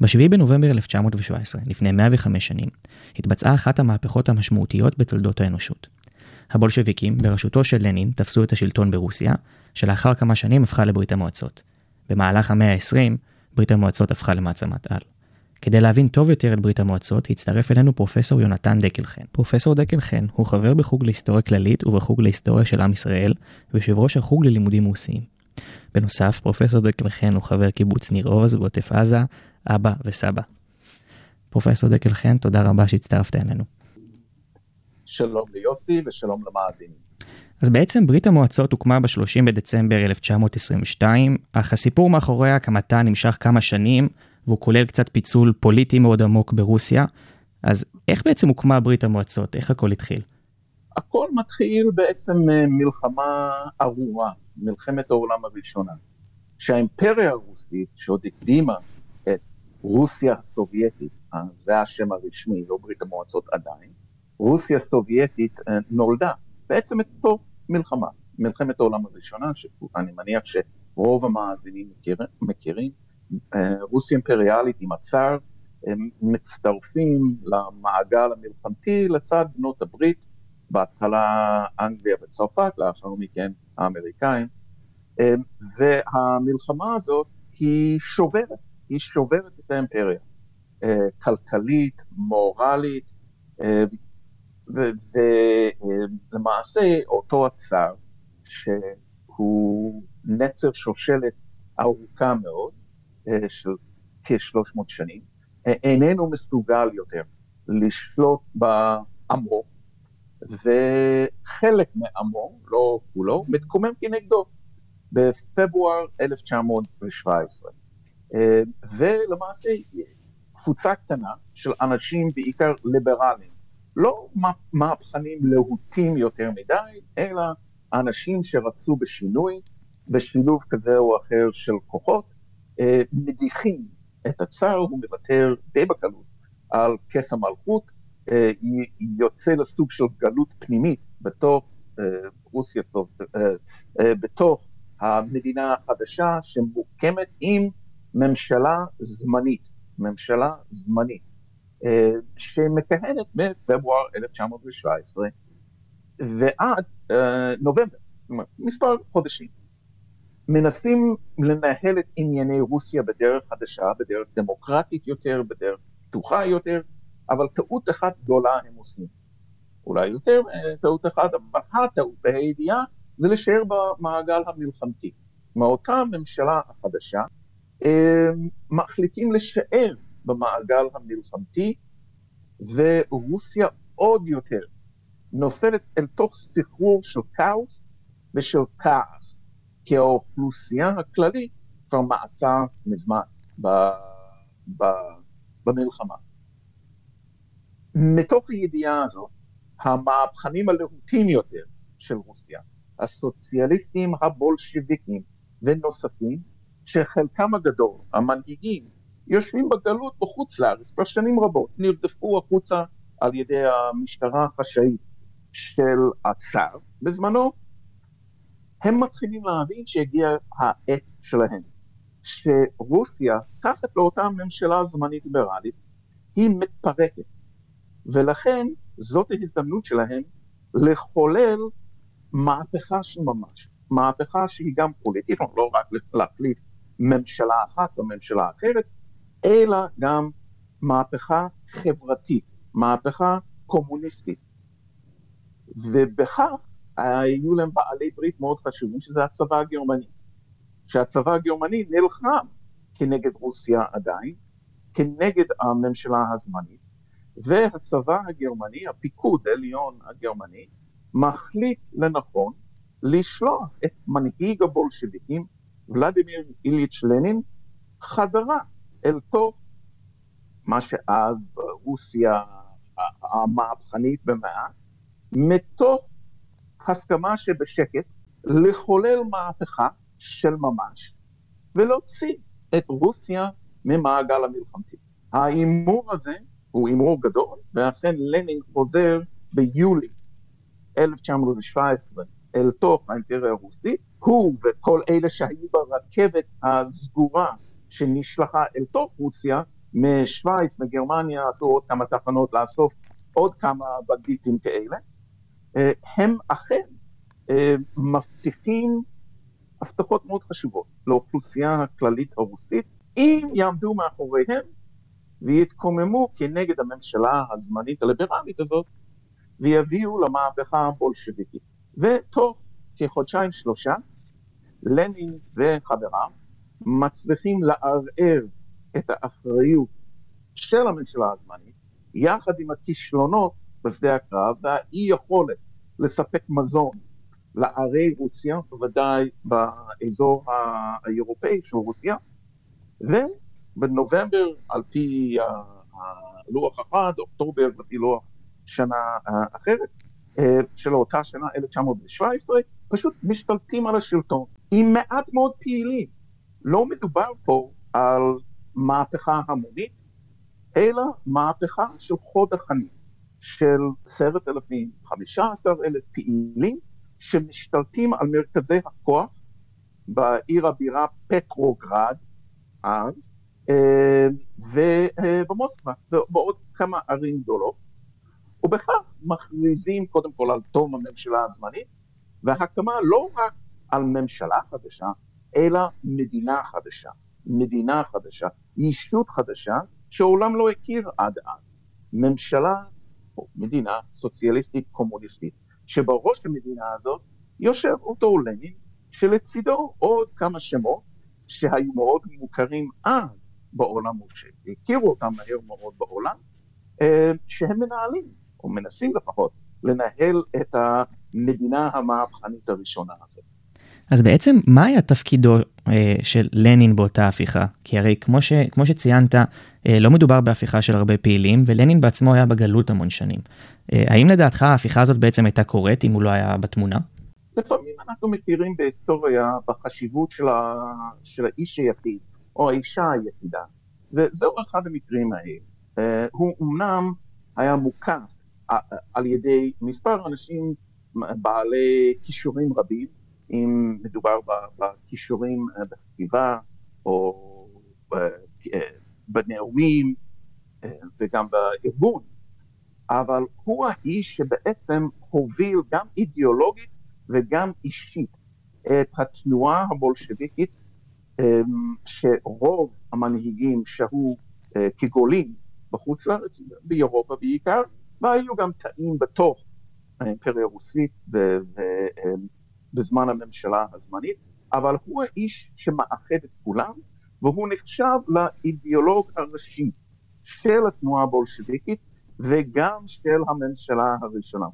ב-7 בנובמבר 1917, לפני 105 שנים, התבצעה אחת המהפכות המשמעותיות בתולדות האנושות. הבולשביקים, בראשותו של לנין, תפסו את השלטון ברוסיה, שלאחר כמה שנים הפכה לברית המועצות. במהלך המאה ה-20, ברית המועצות הפכה למעצמת על. כדי להבין טוב יותר את ברית המועצות, הצטרף אלינו פרופסור יונתן דקלחן. פרופסור דקלחן הוא חבר בחוג להיסטוריה כללית ובחוג להיסטוריה של עם ישראל, ויושב ראש החוג ללימודים רוסיים. בנוסף, פרופסור דקלחן הוא חבר קיבוץ ניר עוז בעוטף עזה, אבא וסבא. פרופסור דקלחן, תודה רבה שהצטרפת אלינו. שלום ליוסי ושלום למאזינים. אז בעצם ברית המועצות הוקמה ב-30 בדצמבר 1922, אך הסיפור מאחורי הקמתה נמשך כמה שנים, והוא כולל קצת פיצול פוליטי מאוד עמוק ברוסיה. אז איך בעצם הוקמה ברית המועצות? איך הכל התחיל? הכל מתחיל בעצם מלחמה ארורה, מלחמת העולם הראשונה. שהאימפריה הרוסית, שעוד הקדימה רוסיה הסובייטית, אה, זה השם הרשמי, לא ברית המועצות עדיין, רוסיה הסובייטית אה, נולדה בעצם את אותו מלחמה, מלחמת העולם הראשונה, שאני מניח שרוב המאזינים מכיר, מכירים, אה, רוסיה אימפריאלית עם הצאר, הם מצטרפים למעגל המלחמתי לצד בנות הברית, בהתחלה אנגליה וצרפת, לאחר מכן האמריקאים, והמלחמה הזאת היא שוברת, היא שוברת את האימפריה, אה, כלכלית, מורלית, ולמעשה אותו הצאר, שהוא נצר שושלת ארוכה מאוד, אה, של כ-300 שנים, אה, איננו מסוגל יותר לשלוט בעמו, וחלק מעמו, לא כולו, מתקומם כנגדו בפברואר 1917. אה, ולמעשה קבוצה קטנה של אנשים בעיקר ליברליים, לא מהפכנים להוטים יותר מדי, אלא אנשים שרצו בשינוי, בשילוב כזה או אחר של כוחות, אה, מדיחים את הצאר, הוא מוותר די בקלות על כס המלכות, אה, יוצא לסוג של גלות פנימית בתוך רוסיה, בתוך המדינה החדשה שמוקמת עם ממשלה זמנית, ממשלה זמנית, שמכהנת מפברואר 1917 ועד נובמבר, מספר חודשים. מנסים לנהל את ענייני רוסיה בדרך חדשה, בדרך דמוקרטית יותר, בדרך פתוחה יותר, אבל טעות אחת גדולה הם עושים. אולי יותר טעות אחת, אבל הטעות בהידיעה זה להישאר במעגל המלחמתי. מאותה ממשלה החדשה, מחליטים להישאר במעגל המלחמתי, ורוסיה עוד יותר נופלת אל תוך סחרור של כאוס ושל כעס. כי האוכלוסייה הכללית כבר מעשה מזמן ב, ב, במלחמה. מתוך הידיעה הזאת, המהפכנים הלהוטים יותר של רוסיה, הסוציאליסטים הבולשביקים ונוספים, שחלקם הגדול, המנהיגים, יושבים בגלות בחוץ לארץ כבר שנים רבות, נרדפו החוצה על ידי המשטרה החשאית של הצאר. בזמנו, הם מתחילים להבין שהגיע העת שלהם, שרוסיה, תחת לאותה ממשלה זמנית ליברלית, היא מתפרקת, ולכן זאת ההזדמנות שלהם לחולל מהפכה של ממש, מהפכה שהיא גם פוליטית, לא רק להחליף ממשלה אחת או ממשלה אחרת, אלא גם מהפכה חברתית, מהפכה קומוניסטית. ובכך היו להם בעלי ברית מאוד חשובים, שזה הצבא הגרמני. שהצבא הגרמני נלחם כנגד רוסיה עדיין, כנגד הממשלה הזמנית, והצבא הגרמני, הפיקוד העליון הגרמני, מחליט לנכון לשלוח את מנהיג הבולשביקים, ולדימיר איליץ' לנין, חזרה אל תוך מה שאז רוסיה המהפכנית במעט, מתוך הסכמה שבשקט לחולל מהפכה של ממש ולהוציא את רוסיה ממעגל המלחמתי. ההימור הזה הוא הימור גדול, ואכן לנין חוזר ביולי 1917 אל תוך האימפריה הרוסית, הוא וכל אלה שהיו ברכבת הסגורה שנשלחה אל תוך רוסיה, משוויץ, מגרמניה, עשו עוד כמה תחנות לאסוף עוד כמה בגיטים כאלה, אה, הם אכן אה, מבטיחים הבטחות מאוד חשובות לאוכלוסייה הכללית הרוסית, אם יעמדו מאחוריהם ויתקוממו כנגד הממשלה הזמנית הליברלית הזאת, ויביאו למהפכה הבולשביקית. ותוך כחודשיים שלושה, לנין וחבריו מצליחים לערער את האחריות של הממשלה הזמנית, יחד עם הכישלונות בשדה הקרב והאי יכולת לספק מזון לערי רוסיה, בוודאי באזור האירופאי של רוסיה, ובנובמבר על פי לוח אחד, אוקטובר על פי לוח שנה אחרת, אה, של אותה שנה 1917, פשוט משתלטים על השלטון עם מעט מאוד פעילים. לא מדובר פה על מהפכה המונית, אלא מהפכה של חוד החנית, של עשרת אלפים, חמישה עשר אלף פעילים שמשתלטים על מרכזי הכוח בעיר הבירה פטרוגרד אז, אה, ובמוסקבה, ובעוד כמה ערים גדולות, ובכך מכריזים קודם כל על תום הממשלה הזמנית, והקמה לא רק על ממשלה חדשה, אלא מדינה חדשה, מדינה חדשה, ישות חדשה, שהעולם לא הכיר עד אז. ממשלה או מדינה סוציאליסטית קומוניסטית, שבראש המדינה הזאת יושב אותו לנין, שלצידו עוד כמה שמות שהיו מאוד מוכרים אז בעולם, או שהכירו אותם מהר מאוד בעולם, אה, שהם מנהלים, או מנסים לפחות, לנהל את המדינה המהפכנית הראשונה הזאת. אז בעצם מה היה תפקידו אה, של לנין באותה הפיכה? כי הרי כמו, ש, כמו שציינת, אה, לא מדובר בהפיכה של הרבה פעילים, ולנין בעצמו היה בגלות המון שנים. אה, האם לדעתך ההפיכה הזאת בעצם הייתה קורית אם הוא לא היה בתמונה? לפעמים אנחנו מכירים בהיסטוריה בחשיבות של, ה... של האיש היחיד, או האישה היחידה, וזהו אחד המקרים האלה. אה, הוא אמנם היה מוקף אה, על ידי מספר אנשים בעלי כישורים רבים, אם מדובר בכישורים אה, בכתיבה או בנאומים וגם בארגון, אבל הוא האיש שבעצם הוביל גם אידיאולוגית וגם אישית את התנועה הבולשביקית שרוב המנהיגים שהו כגולים בחוץ לארץ, באירופה בעיקר, והיו גם תאים בתוך האימפריה הרוסית בזמן הממשלה הזמנית, אבל הוא האיש שמאחד את כולם, והוא נחשב לאידיאולוג הראשי של התנועה הבולשביקית וגם של הממשלה הראשונה.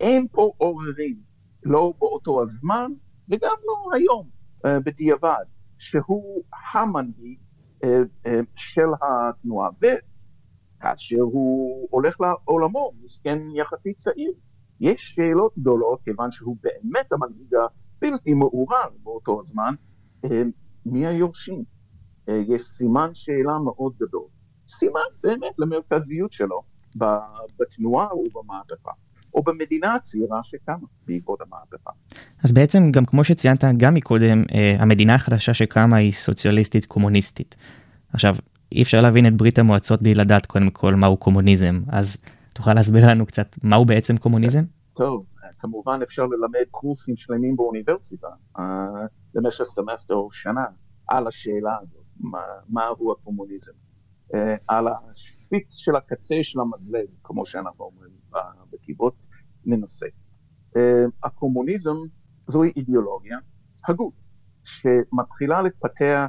אין פה עוררין, לא באותו הזמן וגם לא היום, בדיעבד, שהוא המנהיג של התנועה. כאשר הוא הולך לעולמו, מסכן יחסית צעיר. יש שאלות גדולות, כיוון שהוא באמת המנהיג הבלתי מעורר באותו הזמן, אה, מי היורשים? אה, יש סימן שאלה מאוד גדול. סימן באמת למרכזיות שלו בתנועה ובמהפכה. או במדינה הצעירה שקמה בעקבות המהפכה. אז בעצם גם כמו שציינת גם מקודם, אה, המדינה החדשה שקמה היא סוציאליסטית קומוניסטית. עכשיו, אי אפשר להבין את ברית המועצות בלי לדעת קודם כל מהו קומוניזם, אז תוכל להסביר לנו קצת מהו בעצם קומוניזם? טוב, כמובן אפשר ללמד קורסים שלמים באוניברסיטה uh, למשך סמסטר או שנה על השאלה הזאת, מה, מהו הקומוניזם. Uh, על השפיץ של הקצה של המזלג, כמו שאנחנו אומרים בקיבוץ, ננסה. Uh, הקומוניזם זוהי אידיאולוגיה הגות, שמתחילה להתפתח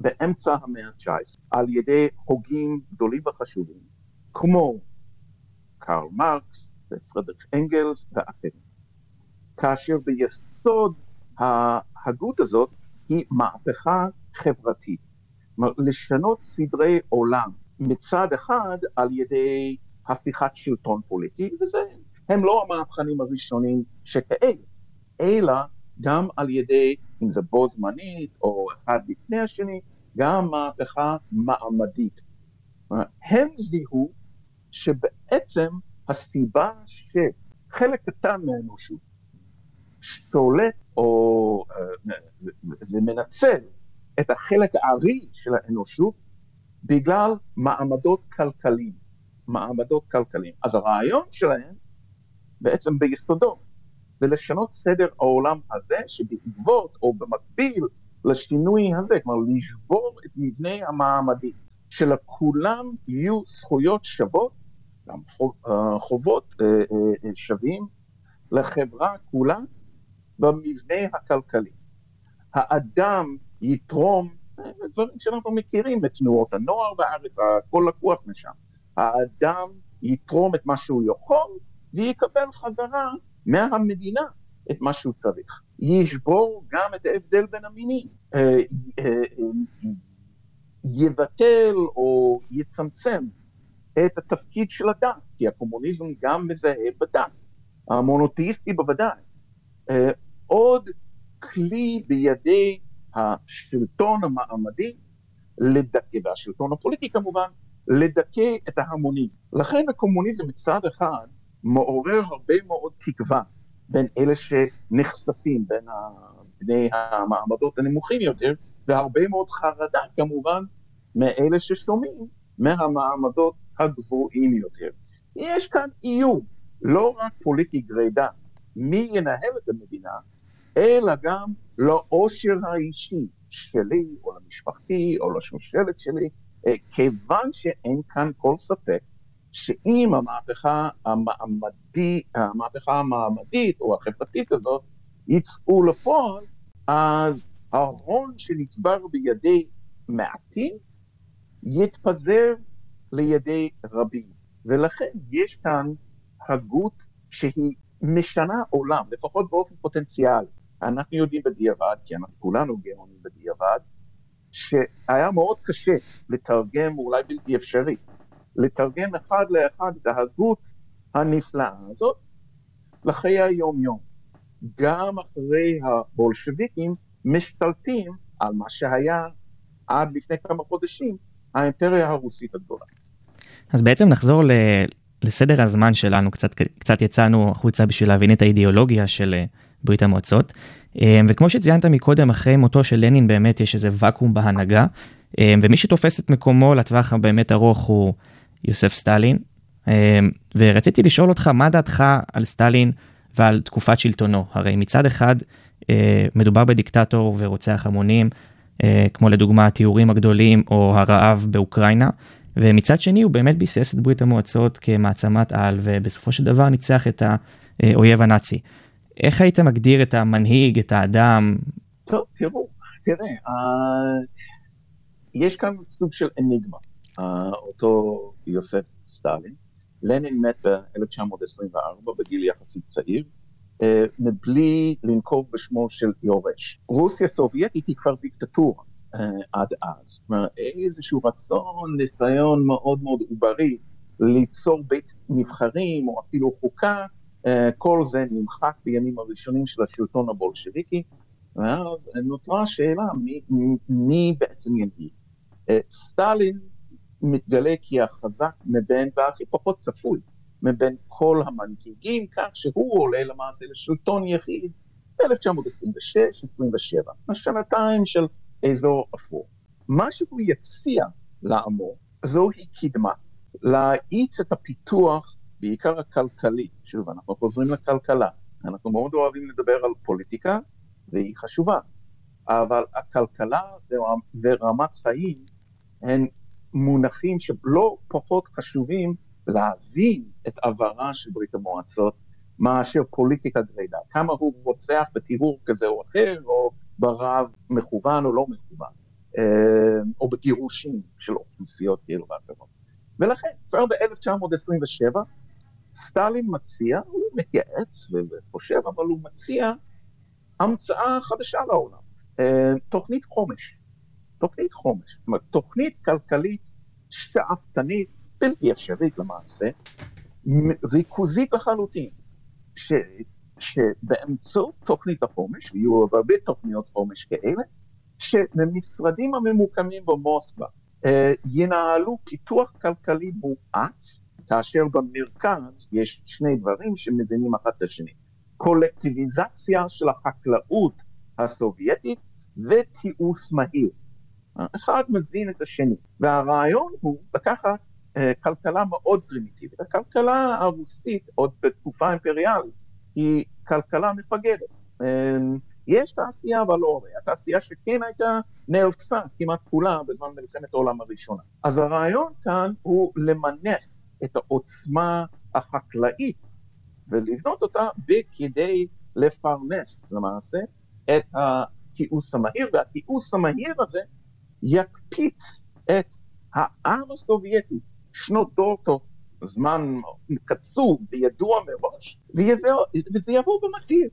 באמצע המאה ה-19 על ידי הוגים גדולים וחשובים כמו קרל מרקס ופרדריק אנגלס ואחרים. כאשר ביסוד ההגות הזאת היא מהפכה חברתית. כלומר, לשנות סדרי עולם מצד אחד על ידי הפיכת שלטון פוליטי, וזה, הם לא המהפכנים הראשונים שכאלה, אלא גם על ידי, אם זה בו זמנית או אחד לפני השני, גם מהפכה מעמדית. הם זיהו שבעצם הסיבה שחלק קטן מהאנושות שולט או אה, ומנצל את החלק הארי של האנושות בגלל מעמדות כלכליים, מעמדות כלכליים. אז הרעיון שלהם בעצם ביסודו זה לשנות סדר העולם הזה שבעקבות או במקביל לשינוי הזה, כלומר לשבור את מבנה המעמדי, שלכולם יהיו זכויות שוות, גם אה, חובות אה, שווים לחברה כולה במבנה הכלכלי. האדם יתרום, דברים שאנחנו מכירים את תנועות הנוער בארץ, הכל לקוח משם. האדם יתרום את מה שהוא יכול ויקבל חזרה מהמדינה את מה שהוא צריך. ישבור גם את ההבדל בין המינים, אה, אה, יבטל או יצמצם את התפקיד של הדת, כי הקומוניזם גם מזהה בדת, המונותאיסטי בוודאי. אה, עוד כלי בידי השלטון המעמדי לדכא, והשלטון הפוליטי כמובן, לדכא את ההמונים. לכן הקומוניזם מצד אחד מעורר הרבה מאוד תקווה בין אלה שנחשפים, בין בני המעמדות הנמוכים יותר, והרבה מאוד חרדה כמובן מאלה ששומעים מהמעמדות הגבוהים יותר. יש כאן איום, לא רק פוליטי גרידא, מי ינהל את המדינה, אלא גם לאושר האישי שלי, או למשפחתי, או לשושלת שלי, אה, כיוון שאין כאן כל ספק שאם המהפכה המעמדית, המהפכה המעמדית או החברתית הזאת יצאו לפועל, אז ההון שנצבר בידי מעטים יתפזר לידי רבים. ולכן יש כאן הגות שהיא משנה עולם, לפחות באופן פוטנציאלי. אנחנו יודעים בדיעבד, כי אנחנו כולנו גאונים בדיעבד, שהיה מאוד קשה לתרגם, אולי בלתי אפשרי, לתרגם אחד לאחד את ההגות הנפלאה הזאת לחיי היום-יום. גם אחרי הבולשביקים משתלטים על מה שהיה עד לפני כמה חודשים האימפריה הרוסית הגדולה. אז בעצם נחזור ל... לסדר הזמן שלנו, קצת, קצת יצאנו החוצה בשביל להבין את האידיאולוגיה של ברית המועצות. אמ, וכמו שציינת מקודם, אחרי מותו של לנין באמת יש איזה ואקום בהנהגה, אמ, ומי שתופס את מקומו לטווח הבאמת ארוך הוא יוסף סטלין. ורציתי לשאול אותך, מה דעתך על סטלין ועל תקופת שלטונו? הרי מצד אחד אה, מדובר בדיקטטור ורוצח המונים, אה, כמו לדוגמה התיאורים הגדולים או הרעב באוקראינה, ומצד שני הוא באמת ביסס את ברית המועצות כמעצמת על, ובסופו של דבר ניצח את האויב הנאצי. איך היית מגדיר את המנהיג, את האדם? טוב, תראו, תראה, uh, יש כאן סוג של אניגמה, uh, אותו יוסף סטלין. לנין מת ב-1924 בגיל יחסית צעיר, uh, מבלי לנקוב בשמו של יורש. רוסיה סובייטית היא כבר דיקטטורה עד אז. זאת אומרת, איזשהו רצון, ניסיון מאוד מאוד עוברי ליצור בית נבחרים או אפילו חוקה אה, כל זה נמחק בימים הראשונים של השלטון הבולשביקי, ואז נותרה השאלה מי, מי בעצם ינהיג. אה, סטלין מתגלה כהחזק מבין, והכי פחות צפוי, מבין כל המנהיגים, כך שהוא עולה למעשה לשלטון יחיד ב-1926-27, השנתיים של אזור אפור. מה שהוא יציע לעמו זוהי קדמה, להאיץ את הפיתוח בעיקר הכלכלי, שוב, אנחנו חוזרים לכלכלה, אנחנו מאוד אוהבים לדבר על פוליטיקה, והיא חשובה, אבל הכלכלה ורמת חיים הם מונחים שלא פחות חשובים להבין את עברה של ברית המועצות מאשר פוליטיקה גרידה, כמה הוא רוצח בטיהור כזה או אחר, או ברב מכוון או לא מכוון, אה, או בגירושים של אוכלוסיות כאלו ואחרות. ולכן, כבר ב-1927, סטלין מציע, הוא מתייעץ וחושב, אבל הוא מציע המצאה חדשה לעולם, אה, תוכנית חומש. תוכנית חומש, זאת אומרת, תוכנית כלכלית שאפתנית, בלתי אפשרית למעשה, ריכוזית לחלוטין, שבאמצעות תוכנית החומש, ויהיו הרבה תוכניות חומש כאלה, שבמשרדים הממוקמים במוסקבה אה, ינהלו פיתוח כלכלי מואץ, כאשר במרכז יש שני דברים שמזינים אחד את השני. קולקטיביזציה של החקלאות הסובייטית ותיעוש מהיר. אחד מזין את השני, והרעיון הוא לקחת אה, כלכלה מאוד פרימיטיבית. הכלכלה הרוסית, עוד בתקופה אימפריאלית, היא כלכלה מפגרת. אה, יש תעשייה אבל לא הרבה. התעשייה שכן הייתה נהרסה כמעט כולה בזמן מלחמת העולם הראשונה. אז הרעיון כאן הוא למנף את העוצמה החקלאית ולבנות אותה בכדי לפרנס למעשה את התיעוש המהיר, והתיעוש המהיר הזה יקפיץ את העם הסובייטי שנות דור תוך זמן קצוב וידוע מראש, וזה, וזה יבוא במחיר.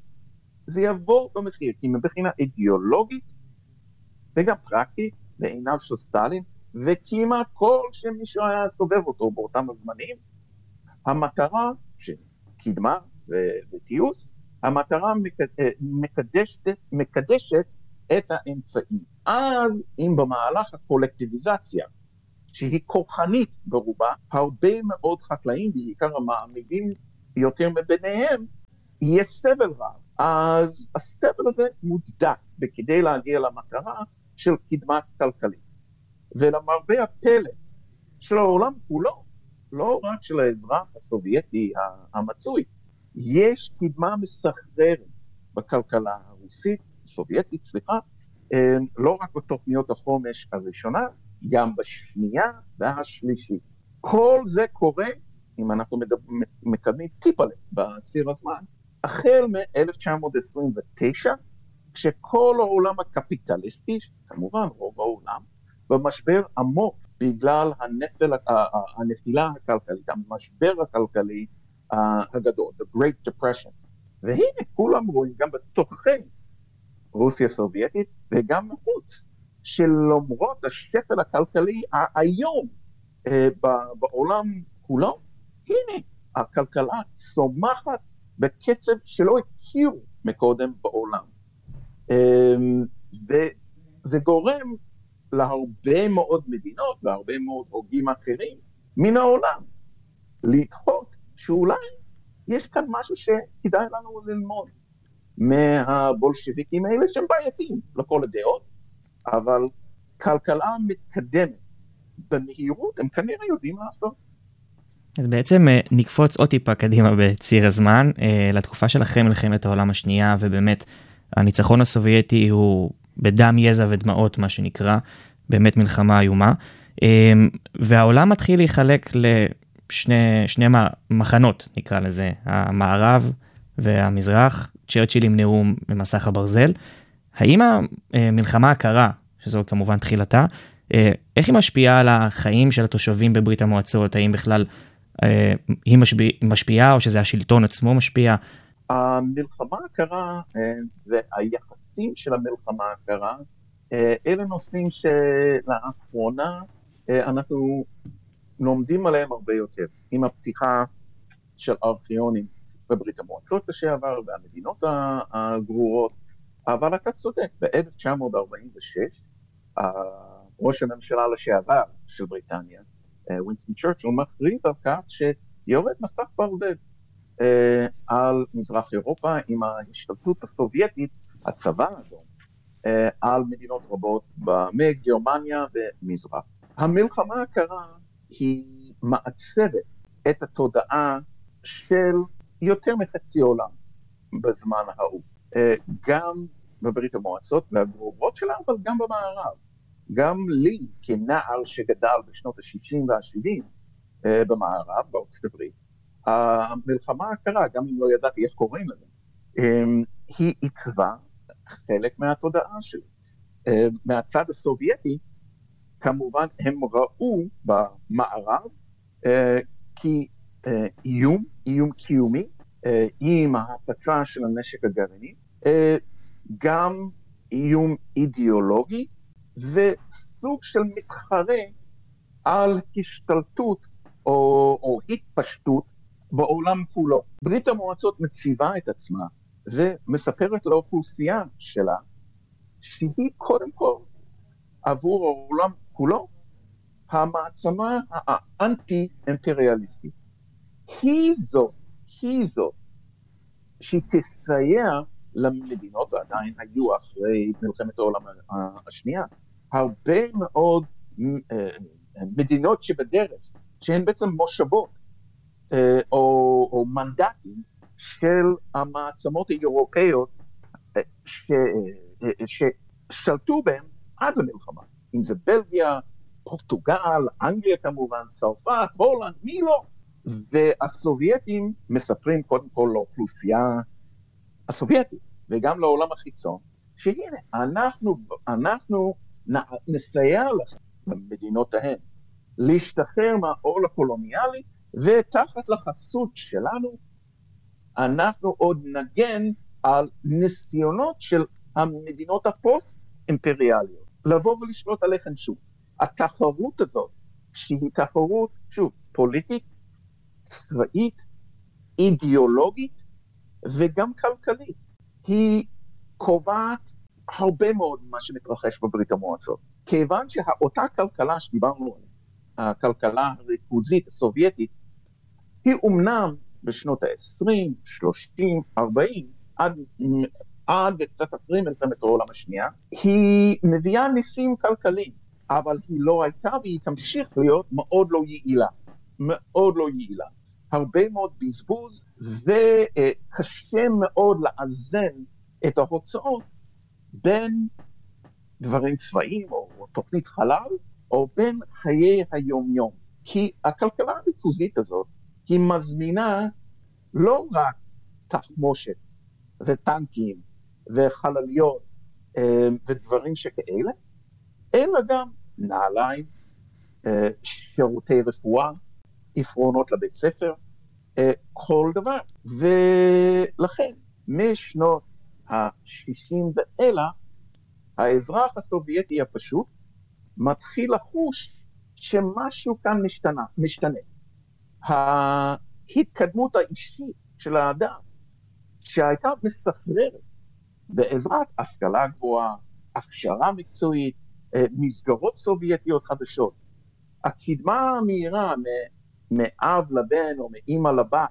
זה יבוא במחיר, כי מבחינה אידיאולוגית וגם פרקטית בעיניו של סטלין, וכמעט כל שמישהו היה סובב אותו באותם הזמנים, המטרה ו- וטיוס, המטרה אה, מקדשת, מקדשת את האמצעים. אז אם במהלך הקולקטיביזציה, שהיא כוחנית ברובה, הרבה מאוד חקלאים, בעיקר המעמידים יותר מביניהם, יהיה סבל רב. אז הסבל הזה מוצדק בכדי להגיע למטרה של קדמה כלכלית. ולמרבה הפלא של העולם כולו, לא רק של האזרח הסובייטי המצוי, יש קדמה מסחררת בכלכלה הרוסית, הסובייטית, סליחה, אה, לא רק בתוכניות החומש הראשונה, גם בשנייה והשלישית. כל זה קורה, אם אנחנו מקדמים טיפה בציר הזמן, החל מ-1929, כשכל העולם הקפיטליסטי, כמובן רוב העולם, במשבר עמוק בגלל הנפל, הנפילה הכלכלית, המשבר הכלכלי הגדול, the Great Depression. והנה כולם רואים גם בתוככי רוסיה הסובייטית וגם מחוץ, שלמרות השפל הכלכלי האיום אה, בעולם כולו, הנה הכלכלה צומחת בקצב שלא הכירו מקודם בעולם. אמ, וזה גורם להרבה מאוד מדינות והרבה מאוד הוגים אחרים מן העולם לדחות שאולי יש כאן משהו שכדאי לנו ללמוד מהבולשביקים האלה שהם בעייתיים לכל הדעות, אבל כלכלה מתקדמת במהירות, הם כנראה יודעים לעשות. אז בעצם אה, נקפוץ עוד טיפה קדימה בציר הזמן, אה, לתקופה של אחרי מלחמת העולם השנייה, ובאמת הניצחון הסובייטי הוא בדם, יזע ודמעות, מה שנקרא, באמת מלחמה איומה. אה, והעולם מתחיל להיחלק לשני שני מחנות, נקרא לזה, המערב והמזרח, צ'רצ'יל עם נאום במסך הברזל. האם המלחמה הקרה, שזו כמובן תחילתה, איך היא משפיעה על החיים של התושבים בברית המועצות? האם בכלל אה, היא משפיע, משפיעה או שזה השלטון עצמו משפיע? המלחמה הקרה אה, והיחסים של המלחמה הקרה, אה, אלה נושאים שלאחרונה אנחנו לומדים עליהם הרבה יותר, עם הפתיחה של ארכיונים בברית המועצות לשעבר והמדינות הגרורות, אבל אתה צודק, ב-1946 ראש הממשלה לשעבר של בריטניה, ווינסטון צ'רצ'ל מכריז על כך שיורד מסך ברזל אה, על מזרח אירופה עם ההשתלטות הסובייטית, הצבא האדום, אה, על מדינות רבות מגרמניה ומזרח. המלחמה הקרה היא מעצבת את התודעה של יותר מחצי עולם בזמן ההוא, אה, גם בברית המועצות והגרובות שלה, אבל גם במערב. גם לי, כנער שגדל בשנות ה-60 וה-70 uh, במערב, בארצות הברית, המלחמה הקרה, גם אם לא ידעתי איך קוראים לזה, um, היא עיצבה חלק מהתודעה שלי. Uh, מהצד הסובייטי, כמובן הם ראו במערב uh, כאיום, איום קיומי, עם ההפצה של הנשק הגרעיני, גם איום אידיאולוגי, וסוג של מתחרה על השתלטות או, או התפשטות בעולם כולו. ברית המועצות מציבה את עצמה ומספרת לאוכלוסייה שלה שהיא קודם כל עבור העולם כולו המעצמה האנטי-אימפריאליסטית. היא זו, היא זו, שהיא תסייע למדינות, ועדיין היו אחרי מלחמת העולם השנייה, הרבה מאוד אה, מדינות שבדרך, שהן בעצם מושבות אה, או, או מנדטים של המעצמות האירופאיות אה, ש, ששלטו בהם עד למלחמה, אם זה בלגיה, פורטוגל, אנגליה כמובן, צרפת, הולנד, מי לא? והסובייטים מספרים קודם כל לאוכלוסייה הסובייטית וגם לעולם החיצון, שהנה, אנחנו, אנחנו נסייע לכם במדינות ההן להשתחרר מהעול הקולוניאלי, ותחת לחסות שלנו אנחנו עוד נגן על ניסיונות של המדינות הפוסט-אימפריאליות לבוא ולשלוט עליכם שוב. התחרות הזאת, שהיא תחרות, שוב, פוליטית, צבאית, אידיאולוגית וגם כלכלית, היא קובעת הרבה מאוד ממה שמתרחש בברית המועצות. כיוון שאותה כלכלה שדיברנו עליה, הכלכלה הריכוזית הסובייטית, היא אומנם בשנות ה-20, 30, 40, עד, עד וקצת אחרי מלחמת העולם השנייה, היא מביאה ניסים כלכליים, אבל היא לא הייתה והיא תמשיך להיות מאוד לא יעילה, מאוד לא יעילה. הרבה מאוד בזבוז, וקשה מאוד לאזן את ההוצאות בין דברים צבאיים או תוכנית חלל, או בין חיי היומיום. כי הכלכלה הריכוזית הזאת, היא מזמינה לא רק תחמושת וטנקים וחלליות אה, ודברים שכאלה, אלא גם נעליים, אה, שירותי רפואה, עפרונות לבית ספר, אה, כל דבר. ולכן, משנות ה-60 ואילך, האזרח הסובייטי הפשוט מתחיל לחוש שמשהו כאן משתנה, משתנה. ההתקדמות האישית של האדם, שהייתה מסחררת בעזרת השכלה גבוהה, הכשרה מקצועית, אה, מסגרות סובייטיות חדשות, הקדמה המהירה מאב לבן או מאימא לבת,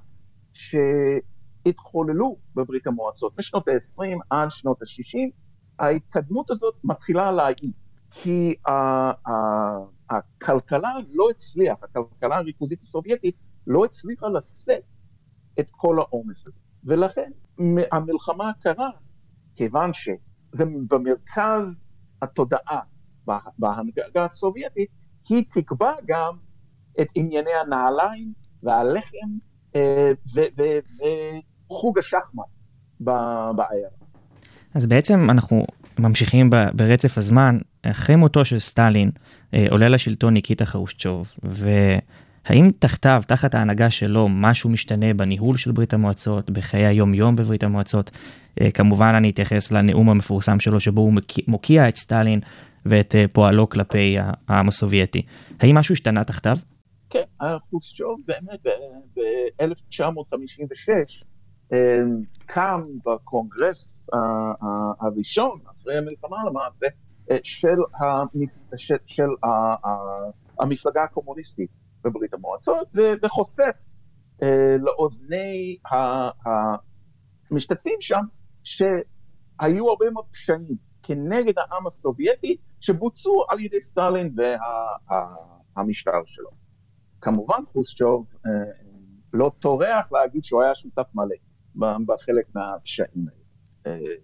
שהתחוללו בברית המועצות משנות ה-20 עד שנות ה-60, ההתקדמות הזאת מתחילה להעיד, כי הכלכלה לא הצליח, הכלכלה הריכוזית הסובייטית לא הצליחה לשאת את כל העומס הזה. ולכן המלחמה קרה, כיוון שזה במרכז התודעה בהנהגה הסובייטית, היא תקבע גם את ענייני הנעליים והלחם אה, וחוג השחמט בעיירה. אז בעצם אנחנו ממשיכים ברצף הזמן, אחרי מותו של סטלין, אה, עולה לשלטון ניקיטה חרושצ'וב, והאם תחתיו, תחת ההנהגה שלו, משהו משתנה בניהול של ברית המועצות, בחיי היום-יום בברית המועצות? אה, כמובן אני אתייחס לנאום המפורסם שלו, שבו הוא מוקיע את סטלין ואת פועלו כלפי העם הסובייטי. האם משהו השתנה תחתיו? כן, חרושצ'וב באמת ב-1956 קם בקונגרס הראשון, אחרי המלחמה למעשה, של, של, של המפלגה הקומוניסטית בברית המועצות, וחושף לאוזני המשתתפים שם, שהיו הרבה מאוד פשעים כנגד העם הסובייטי שבוצעו על ידי סטלין והמשטר שלו. כמובן חוסצ'וב אה, לא טורח להגיד שהוא היה שותף מלא בחלק מהפשעים האלה. אה,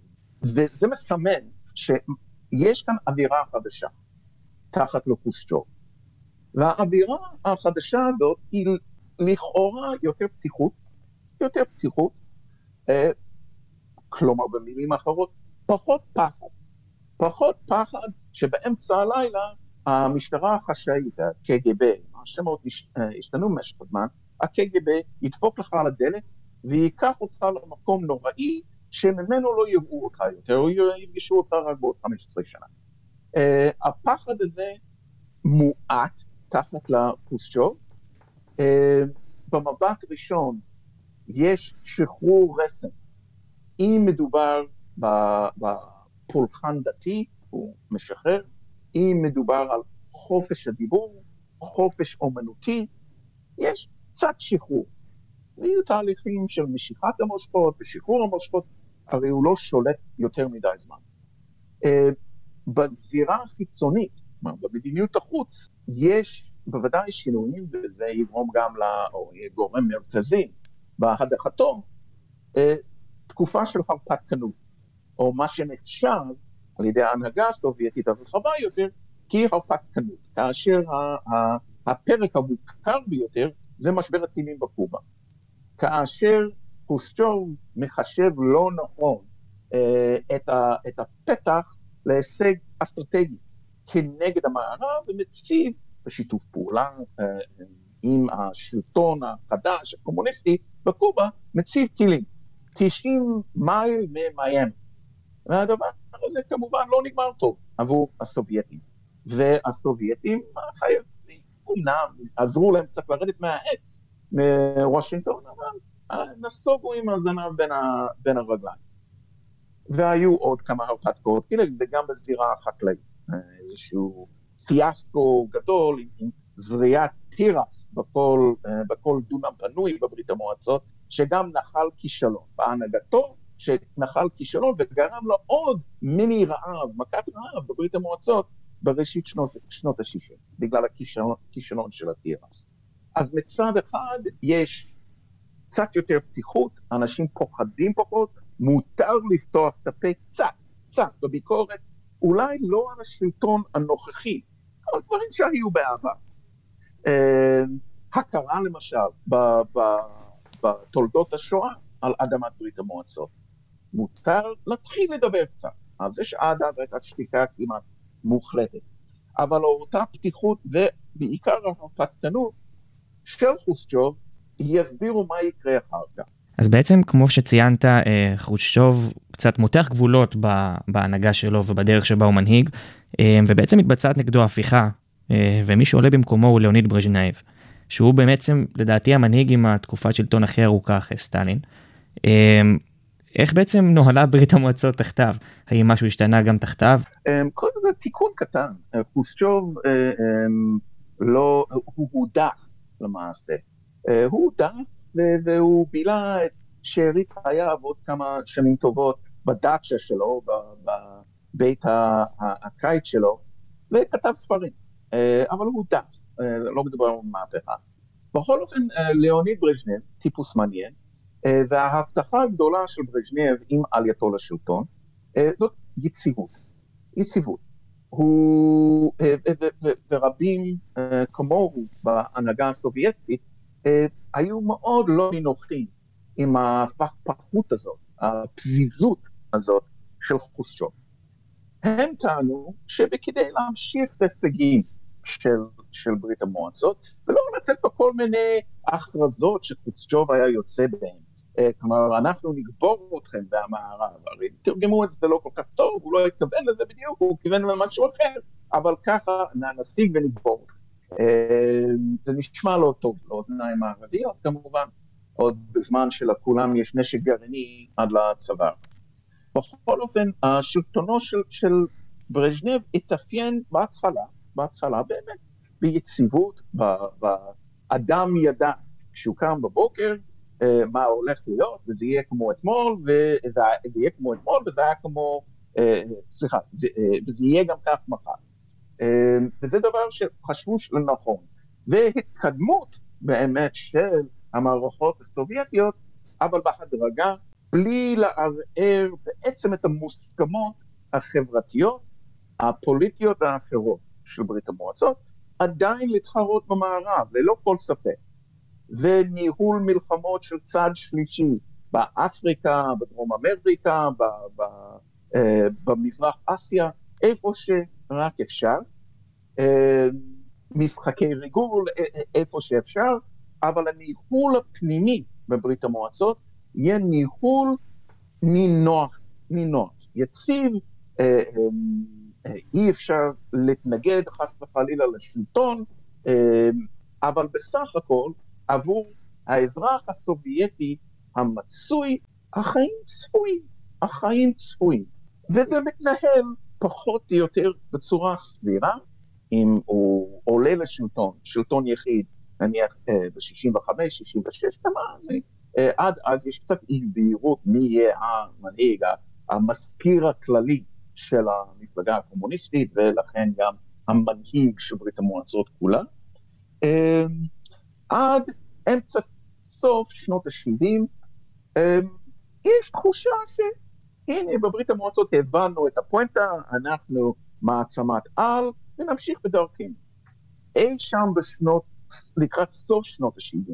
וזה מסמן שיש כאן אווירה חדשה תחת לחוסצ'וב. והאווירה החדשה הזאת היא לכאורה יותר פתיחות, יותר פתיחות, אה, כלומר במילים אחרות, פחות פחד. פחות פחד שבאמצע הלילה המשטרה החשאית, הקג"ב, השמות השתנו במשך הזמן, הקג"ב ידפוק לך על הדלת וייקח אותך למקום נוראי שממנו לא יראו אותך יותר, או יפגשו אותך רק בעוד 15 שנה. Uh, הפחד הזה מועט מתחת לחושצ'וב. אה, במבט ראשון יש שחרור רסן. אם מדובר בפולחן דתי, הוא משחרר. אם מדובר על חופש הדיבור, חופש אומנותי, יש קצת שחרור. ויהיו תהליכים של משיכת המושכות ושחרור המושכות, הרי הוא לא שולט יותר מדי זמן. אה, בזירה החיצונית, כלומר במדיניות החוץ, יש בוודאי שינויים, וזה יגרום גם, ל, או יהיה גורם מרכזי בהדחתו, אה, תקופה של הרפתקנות, או מה שנחשב על ידי ההנהגה הסובייטית הרחבה יותר, כהרפתקנות, כאשר הפרק המוכר ביותר זה משבר הטילים בקובה. כאשר חושצ'וב מחשב לא נכון אה, את, ה, את הפתח להישג אסטרטגי כנגד המערב ומציב בשיתוף פעולה אה, עם השלטון החדש, הקומוניסטי, בקובה, מציב טילים. 90 מייל ממיאמי. והדבר הזה כמובן לא נגמר טוב עבור הסובייטים. והסובייטים חייבים, אומנם עזרו להם קצת לרדת מהעץ מוושינגטון, אבל אה, נסוגו עם הזנב בין, ה, בין הרגליים. והיו עוד כמה הרפתקאות, וגם בזירה החקלאית, אה, איזשהו פיאסקו גדול עם, זריעת תירס בכל, אה, בכל דונם פנוי בברית המועצות, שגם נחל כישלון בהנהגתו, שנחל כישלון וגרם לו עוד מיני רעב, מכת רעב בברית המועצות בראשית שנות, שנות ה-60, בגלל הכישלון של התירס. אז מצד אחד יש קצת יותר פתיחות, אנשים פוחדים פחות, מותר לפתוח את הפה קצת, קצת בביקורת, אולי לא על השלטון הנוכחי, אבל דברים שהיו בעבר. אה, הכרה למשל בתולדות השואה על אדמת ברית המועצות. מותר להתחיל לדבר קצת, על זה שעד אז הייתה שתיקה כמעט מוחלטת. אבל אותה פתיחות ובעיקר ההרפתקנות של חרושצ'וב יסבירו מה יקרה אחר כך. אז בעצם, כמו שציינת, אה, חרושצ'וב קצת מותח גבולות בהנהגה שלו ובדרך שבה הוא מנהיג, אה, ובעצם מתבצעת נגדו הפיכה, אה, ומי שעולה במקומו הוא ליאוניד ברז'נייב, שהוא בעצם, לדעתי, המנהיג עם התקופת שלטון הכי ארוכה אחרי סטלין. איך בעצם נוהלה ברית המועצות תחתיו? האם משהו השתנה גם תחתיו? קודם כל תיקון קטן, חושצ'וב אמ, לא, הוא הודח למעשה. אה, הוא הודח ו- והוא בילה את שארית חייו עוד כמה שנים טובות בדאצ'ה שלו, בבית הקיץ שלו, וכתב ספרים. אה, אבל הוא הודח, אה, לא מדובר על מהפכה. בכל אופן, ליאוניד ברז'נב, טיפוס מעניין, וההבטחה הגדולה של ברז'נב עם עלייתו לשלטון, זאת יציבות. יציבות. הוא, אה, ורבים אה, כמוהו בהנהגה הסובייטית, אה, היו מאוד לא נינוחים עם הפכפכות הזאת, הפזיזות הזאת של חושצ'וב. הם טענו שבכדי להמשיך את ההישגים של, של ברית המועצות, ולא לצאת בכל מיני הכרזות שחושצ'וב היה יוצא בהן. אה, כלומר, אנחנו נגבור אתכם במערב, הרי תרגמו את זה לא כל כך טוב, הוא לא התכוון לזה בדיוק, הוא כיוון למשהו אחר, אבל ככה נשיג ונגבור. אה, זה נשמע לא טוב לאוזניים הערביות כמובן, עוד בזמן שלכולם יש נשק גרעיני עד לצוואר. בכל אופן, השלטונו של, של ברז'נב התאפיין בהתחלה, בהתחלה באמת, ביציבות, באדם ידע כשהוא קם בבוקר, מה הולך להיות, וזה יהיה כמו אתמול, וזה זה יהיה כמו אתמול, וזה היה כמו, אה, סליחה, אה, וזה יהיה גם כך מחר. אה, וזה דבר שחשבו לנכון. והתקדמות באמת של המערכות הסובייטיות, אבל בהדרגה, בלי לערער בעצם את המוסכמות החברתיות, הפוליטיות והאחרות של ברית המועצות, עדיין להתחרות במערב, ללא כל ספק. וניהול מלחמות של צד שלישי באפריקה, בדרום אמריקה, ב, ב, אה, במזרח אסיה, איפה שרק אפשר. אה, משחקי ריגול, א- א- איפה שאפשר, אבל הניהול הפנימי בברית המועצות יהיה ניהול נינוח, נינוח, יציב, אה, אה, אה, אי אפשר להתנגד חס וחלילה לשלטון, אה, אבל בסך הכל, עבור האזרח הסובייטי המצוי, החיים צפויים, החיים צפויים. וזה מתנהל פחות או יותר בצורה סבירה, אם הוא עולה לשלטון, שלטון יחיד, נניח ב-65, 66, כמה זה, אה, עד אז יש קצת אי בהירות מי יהיה המנהיג, המזכיר הכללי של המפלגה הקומוניסטית, ולכן גם המנהיג של ברית המועצות כולה. עד אמצע סוף שנות ה-70, אה, יש תחושה שהנה בברית המועצות הבנו את הפואנטה, אנחנו מעצמת על, ונמשיך בדרכנו. אי שם בשנות, לקראת סוף שנות ה-70,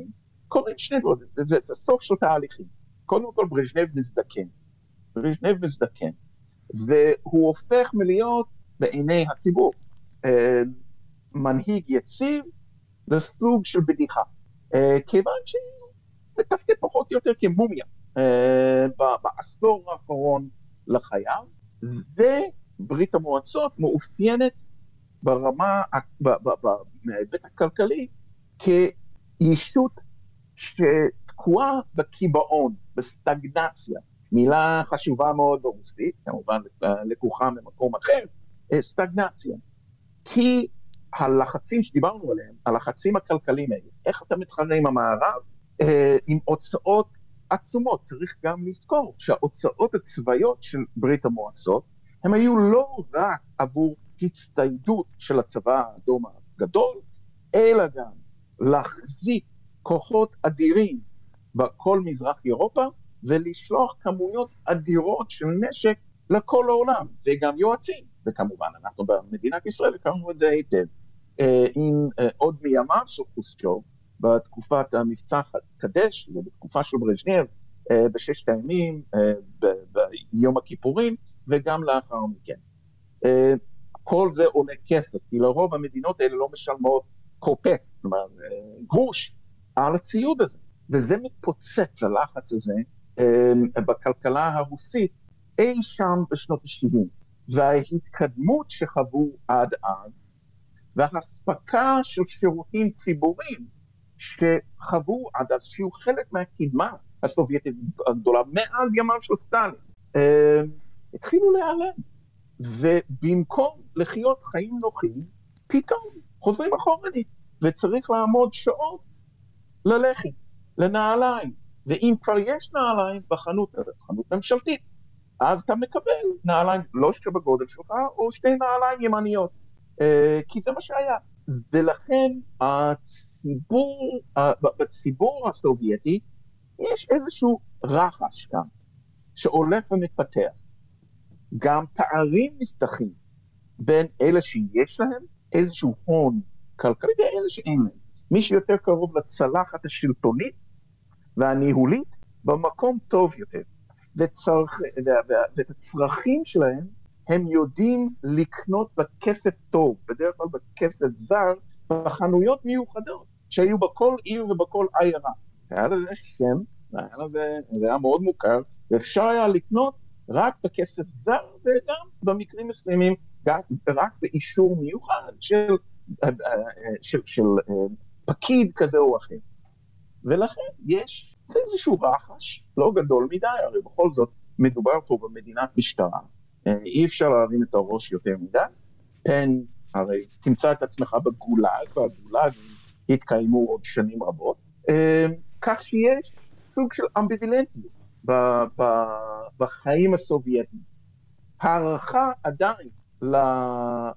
קורים שני דברים, זה, זה, זה סוף של תהליכים. קודם כל ברז'נב מזדקן. ברז'נב מזדקן. והוא הופך מלהיות בעיני הציבור אה, מנהיג יציב לסוג של בדיחה. אה, כיוון שהוא מתפקד פחות או יותר כמומיה אה, בעשור האחרון לחייו, וברית המועצות מאופיינת ברמה, בהיבט הכלכלי, כישות שתקועה בקיבעון, בסטגנציה. מילה חשובה מאוד ברוסית, כמובן לקוחה ממקום אחר, אה, סטגנציה. כי הלחצים שדיברנו עליהם, הלחצים הכלכליים האלה, איך אתה מתחרה עם המערב, אה, עם הוצאות עצומות. צריך גם לזכור שההוצאות הצבאיות של ברית המועצות, הם היו לא רק עבור הצטיידות של הצבא האדום הגדול, אלא גם להחזיק כוחות אדירים בכל מזרח אירופה, ולשלוח כמויות אדירות של נשק לכל העולם, וגם יועצים, וכמובן אנחנו במדינת ישראל הכרנו את זה היטב, עם אה, עוד מימיו של חוסצ'וב, בתקופת המבצע קדש, ובתקופה של ברז'נב, אה, בששת הימים, ביום הכיפורים, וגם לאחר מכן. כל זה עולה כסף, כי לרוב המדינות האלה לא משלמות קופק, כלומר גרוש, על הציוד הזה. וזה מתפוצץ, הלחץ הזה, בכלכלה הרוסית אי שם בשנות ה-70. וההתקדמות שחוו עד אז, והאספקה של שירותים ציבוריים שחוו עד אז, שהיו חלק מהקדמה הסובייטית הגדולה, מאז ימיו של סטלין, התחילו להיעלם. ובמקום לחיות חיים נוחים, פתאום חוזרים אחורנית, וצריך לעמוד שעות ללחם, לנעליים, ואם כבר יש נעליים בחנות, חנות ממשלתית, אז אתה מקבל נעליים לא שבגודל שלך, או שתי נעליים ימניות, אה, כי זה מה שהיה. ולכן הציבור, בציבור הסובייטי יש איזשהו רחש כאן, שהולך ומתפתח. גם פערים נפתחים בין אלה שיש להם איזשהו הון כלכלי ואלה שאין להם. מי שיותר קרוב לצלחת השלטונית והניהולית, במקום טוב יותר. וצרכ... ואת הצרכים שלהם הם יודעים לקנות בכסף טוב, בדרך כלל בכסף זר, בחנויות מיוחדות שהיו בכל עיר ובכל עיירה. היה לזה שם, היה לזה, זה היה מאוד מוכר, ואפשר היה לקנות רק בכסף זר וגם במקרים מסוימים רק באישור מיוחד של, של, של אה, פקיד כזה או אחר. ולכן יש איזשהו רחש, לא גדול מדי, הרי בכל זאת מדובר פה במדינת משטרה, אה, אי אפשר להרים את הראש יותר מדי, פן הרי תמצא את עצמך בגולאג, והגולאג יתקיימו עוד שנים רבות, אה, כך שיש סוג של אמביבילנטיות בחיים הסובייטיים. הערכה עדיין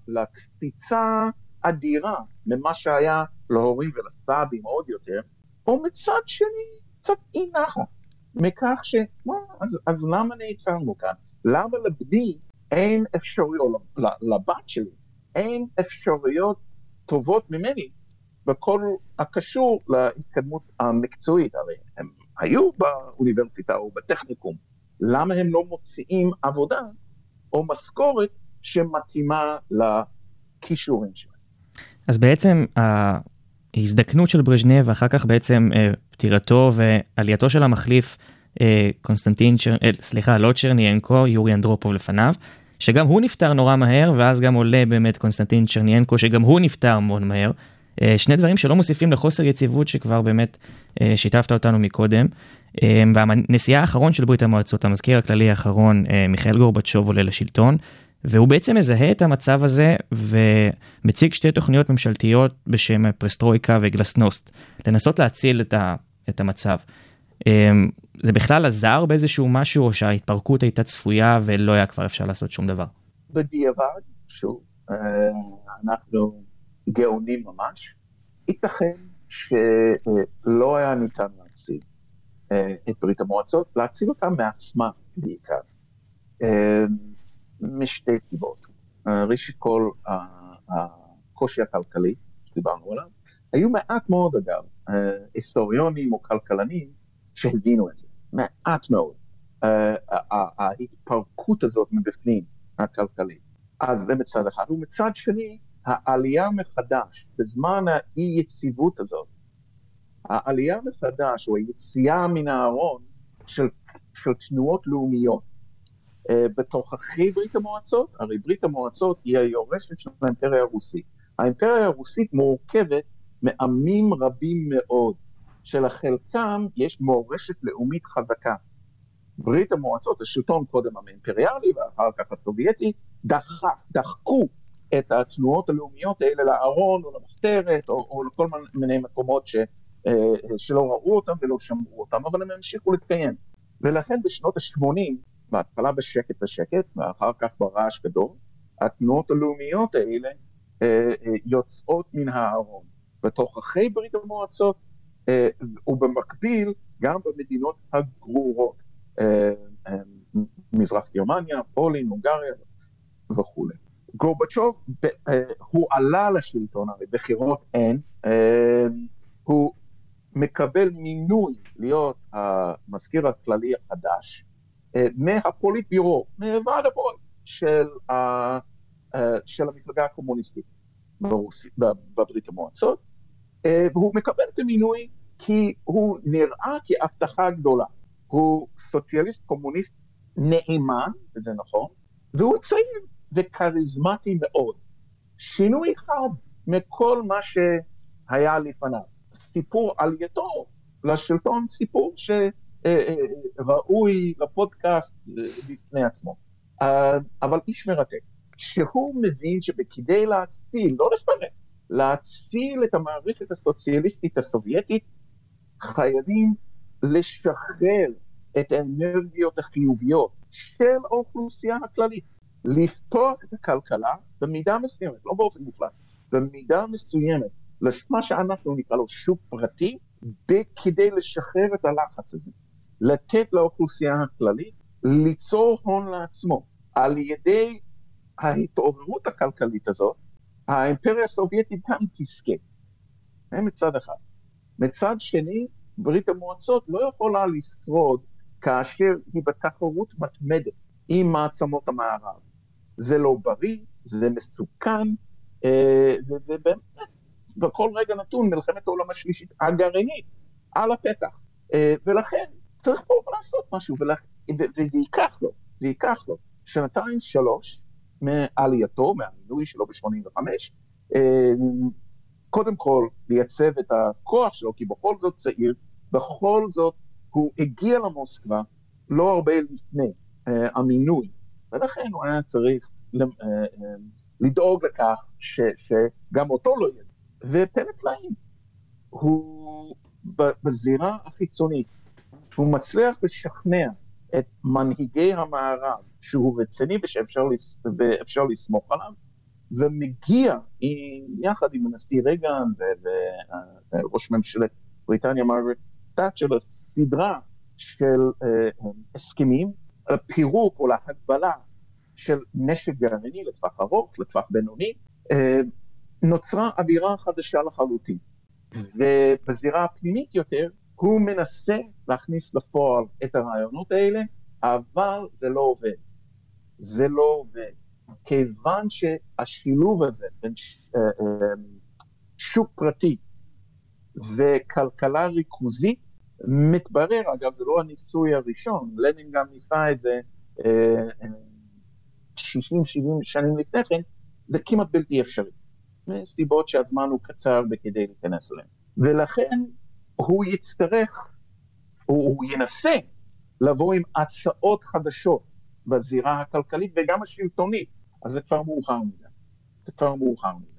לקפיצה אדירה ממה שהיה להורים ולסבים עוד יותר, או מצד שני קצת אי נחת מכך ש... אז, אז למה נעצרנו כאן? למה לבני אין אפשרויות, לבת שלי אין אפשרויות טובות ממני בכל הקשור להתקדמות המקצועית? הרי הם היו באוניברסיטה או בטכניקום, למה הם לא מוציאים עבודה או משכורת שמתאימה לכישורים שלהם? אז בעצם ההזדקנות של ברז'נב ואחר כך בעצם אה, פטירתו ועלייתו של המחליף קונסטנטין, שר... אה, סליחה, לא צ'רניאנקו, יורי אנדרופוב לפניו, שגם הוא נפטר נורא מהר, ואז גם עולה באמת קונסטנטין צ'רניאנקו, שגם הוא נפטר מאוד מהר. אה, שני דברים שלא מוסיפים לחוסר יציבות שכבר באמת אה, שיתפת אותנו מקודם. אה, והנשיאה האחרון של ברית המועצות, המזכיר הכללי האחרון, אה, מיכאל גורבצ'וב עולה לשלטון, והוא בעצם מזהה את המצב הזה ומציג שתי תוכניות ממשלתיות בשם פרסטרויקה וגלסנוסט, לנסות להציל את, ה, את המצב. זה בכלל עזר באיזשהו משהו, או שההתפרקות הייתה צפויה ולא היה כבר אפשר לעשות שום דבר? בדיעבד, שוב, אה, אנחנו גאונים ממש, ייתכן שלא היה ניתן להציל אה, את ברית המועצות, להציל אותה מעצמה בעיקר, אה, משתי סיבות. ראשית כל, הקושי הכלכלי שדיברנו עליו, היו מעט מאוד אגב, היסטוריונים או כלכלנים שהבינו את זה, מעט מאוד. ההתפרקות הזאת מבפנים, הכלכלית. אז זה מצד אחד. ומצד שני, העלייה מחדש, בזמן האי יציבות הזאת, העלייה מחדש, או היציאה מן הארון של, של תנועות לאומיות uh, בתוככי ברית המועצות, הרי ברית המועצות היא היורשת של האימפריה הרוסית. האימפריה הרוסית מורכבת מעמים רבים מאוד, שלחלקם יש מורשת לאומית חזקה. ברית המועצות, השלטון קודם האימפריאלי ואחר כך הסובייטי, דח, דחקו את התנועות הלאומיות האלה לארון או למחתרת או, או לכל מיני מקומות ש, אה, שלא ראו אותם ולא שמעו אותם, אבל הם המשיכו להתקיים. ולכן בשנות ה-80, בהתחלה בשקט בשקט ואחר כך ברעש גדול, התנועות הלאומיות האלה אה, אה, יוצאות מן הארון. בתוככי ברית המועצות ובמקביל גם במדינות הגרורות. אה, אה, מזרח גרמניה, פולין, הונגריה וכולי. גורבצ'וב, אה, הוא עלה לשלטון, הרי בחירות אין, הוא מקבל מינוי להיות המזכיר הכללי החדש מהפוליט ביורו, מוועד הפועל של, של המפלגה הקומוניסטית ברוסית, בברית המועצות, והוא מקבל את המינוי כי הוא נראה כהבטחה גדולה. הוא סוציאליסט קומוניסט נאמן, וזה נכון, והוא צעיר וכריזמטי מאוד. שינוי אחד מכל מה שהיה לפניו. סיפור עלייתו לשלטון, סיפור שראוי לפודקאסט בפני עצמו. אבל איש מרתק. כשהוא מבין שכדי להציל, לא לפרק, להציל את המערכת הסוציאליסטית הסובייטית, חייבים לשחרר את האנרגיות החיוביות של האוכלוסייה הכללית, לפתוח את הכלכלה במידה מסוימת, לא באופן מוחלט, במידה מסוימת, למה שאנחנו נקרא לו שוק פרטי, כדי לשחרר את הלחץ הזה, לתת לאוכלוסייה הכללית ליצור הון לעצמו. על ידי ההתעוררות הכלכלית הזאת, האימפריה הסובייטית גם תזכה. זה מצד אחד. מצד שני, ברית המועצות לא יכולה לשרוד כאשר היא בתחרות מתמדת עם מעצמות המערב. זה לא בריא, זה מסוכן, אה, ובאמת, בכל רגע נתון מלחמת העולם השלישית הגרעינית על הפתח. אה, ולכן צריך פה לעשות משהו, וזה ייקח לו, זה ייקח לו שנתיים שלוש מעלייתו, מהמינוי שלו ב-85, אה, קודם כל לייצב את הכוח שלו, כי בכל זאת צעיר, בכל זאת הוא הגיע למוסקבה לא הרבה לפני uh, המינוי, ולכן הוא היה צריך uh, לדאוג לכך ש, שגם אותו לא יהיה. ופלא פלאים, הוא בזירה החיצונית, הוא מצליח לשכנע את מנהיגי המערב שהוא רציני ושאפשר לסמוך עליו, ומגיע יחד עם הנשיא רגן וראש ממשלת בריטניה מרגרט תאצ'ר לסדרה של uh, הסכמים לפירוק או להגבלה של נשק גרעיני לטווח ארוך, לטווח בינוני, uh, נוצרה אווירה חדשה לחלוטין. ובזירה הפנימית יותר, הוא מנסה להכניס לפועל את הרעיונות האלה, אבל זה לא עובד. זה לא עובד. כיוון שהשילוב הזה בין uh, uh, שוק פרטי וכלכלה ריכוזית, מתברר, אגב, זה לא הניסוי הראשון, לנין גם ניסה את זה 60-70 אה, שנים לפני כן, זה כמעט בלתי אפשרי. מסיבות שהזמן הוא קצר בכדי להיכנס אליהן. ולכן הוא יצטרך, הוא, הוא ינסה לבוא עם הצעות חדשות בזירה הכלכלית וגם השלטונית, אז זה כבר מאוחר מדי. זה כבר מאוחר מדי.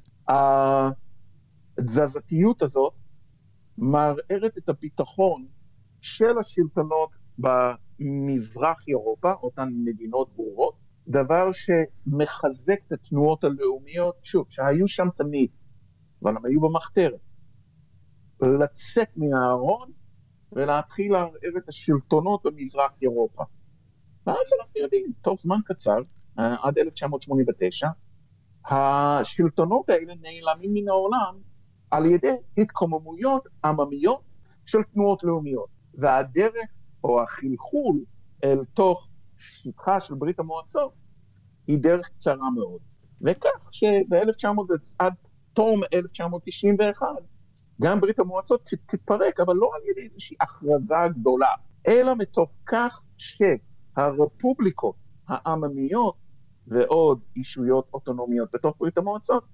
התזזתיות הזאת מערערת את הביטחון של השלטונות במזרח אירופה, אותן מדינות ברורות, דבר שמחזק את התנועות הלאומיות, שוב, שהיו שם תמיד, אבל הם היו במחתרת. לצאת מהארון ולהתחיל לערער את השלטונות במזרח אירופה. ואז אנחנו יודעים, תוך זמן קצר, אה, עד 1989, השלטונות האלה נעלמים מן העולם על ידי התקוממויות עממיות של תנועות לאומיות. והדרך או החלחול אל תוך שטחה של ברית המועצות היא דרך קצרה מאוד. וכך שב-1900 עד תום 1991 גם ברית המועצות תתפרק, אבל לא על ידי איזושהי הכרזה גדולה, אלא מתוך כך שהרפובליקות העממיות ועוד אישויות אוטונומיות בתוך ברית המועצות